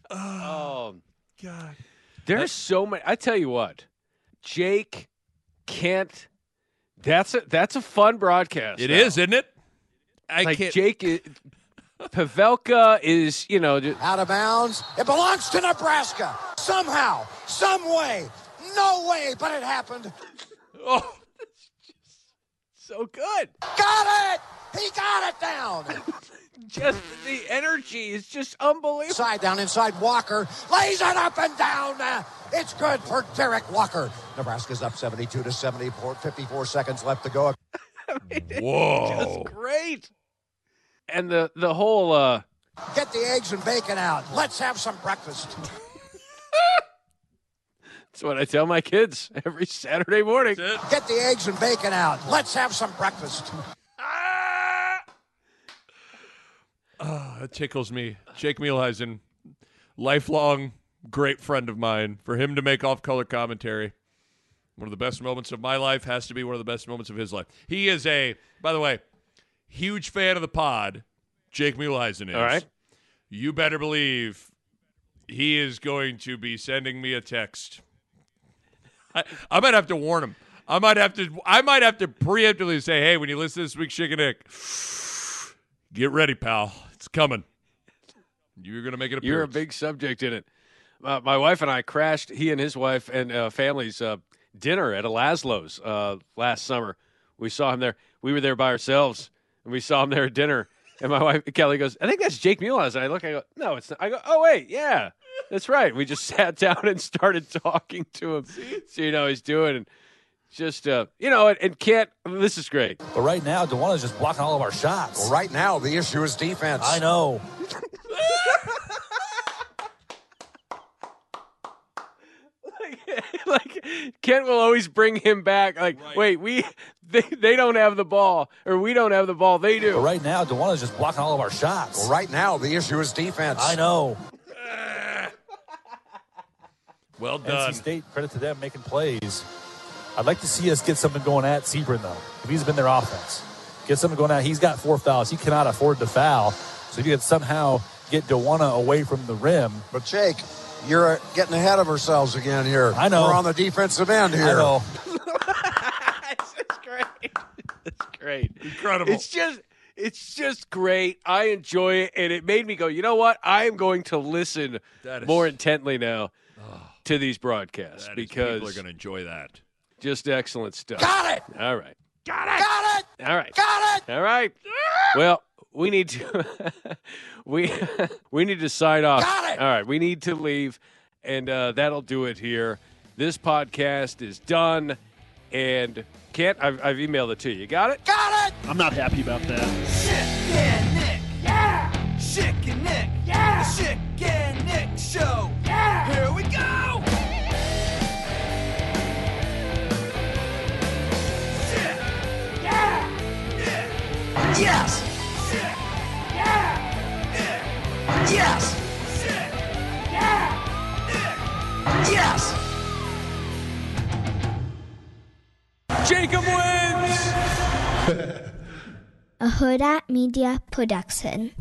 Oh, oh God. There's so many. I tell you what, Jake Kent. That's a that's a fun broadcast. It now. is, isn't it? I like can't. Jake. I- Pavelka is you know ju- Out of bounds. It belongs to Nebraska. Somehow, some way. No way, but it happened. oh, that's just so good. Got it! He got it down. Just the energy is just unbelievable. Side down inside Walker. Lays it up and down. It's good for Derek Walker. Nebraska's up 72 to 74. 54 seconds left to go. Whoa! Just great. And the the whole uh Get the eggs and bacon out. Let's have some breakfast. that's what I tell my kids every Saturday morning. Get the eggs and bacon out. Let's have some breakfast. Oh, that tickles me. Jake Muhleisen, lifelong great friend of mine. For him to make off color commentary, one of the best moments of my life has to be one of the best moments of his life. He is a, by the way, huge fan of the pod. Jake Muhleisen is. All right. You better believe he is going to be sending me a text. I, I might have to warn him. I might have to. I might have to preemptively say, "Hey, when you listen to this week's Schick and Nick, get ready, pal. It's coming. You're gonna make it. You're a big subject in it. Uh, my wife and I crashed he and his wife and uh, family's uh, dinner at a Laszlo's uh, last summer. We saw him there. We were there by ourselves, and we saw him there at dinner. And my wife Kelly goes, "I think that's Jake Mulas." And I look, I go, "No, it's not." I go, "Oh wait, yeah, that's right." We just sat down and started talking to him, so you know how he's doing, and just uh, you know, and, and can't. This is great. But right now, Dowuona is just blocking all of our shots. Well, right now, the issue is defense. I know. Kent will always bring him back. Like, wait, we they, they don't have the ball, or we don't have the ball. They do. But right now, Dowuona's just blocking all of our shots. Well, right now, the issue is defense. I know. Well done. NC State, credit to them making plays. I'd like to see us get something going at Seabron, though. If he's been their offense, get something going out. He's got four fouls. He cannot afford to foul. So if you could somehow get Dewana away from the rim. But Jake, you're uh, getting ahead of ourselves again here. I know. We're on the defensive end here. I know. It's great. It's great. Incredible. It's just it's just great. I enjoy it and it made me go, "You know what? I am going to listen That is- more intently now to these broadcasts That is- because people are going to enjoy that. just excellent stuff." Got it. All right. Got it. Got it. All right. Got it. All right. Well, we need to we we need to sign off. Got it. All right, we need to leave, and uh, that'll do it here. This podcast is done, and Kent, I've, I've emailed it to you. You got it? Got it. I'm not happy about that. Shit, and Nick. Yeah. Schick and Nick. Yeah. The Schick and Nick Show. Yeah. Here we go. Schick. Yeah. Nick. Yes. Yes. Yes. Jacob wins. A Hurrdat Media Production.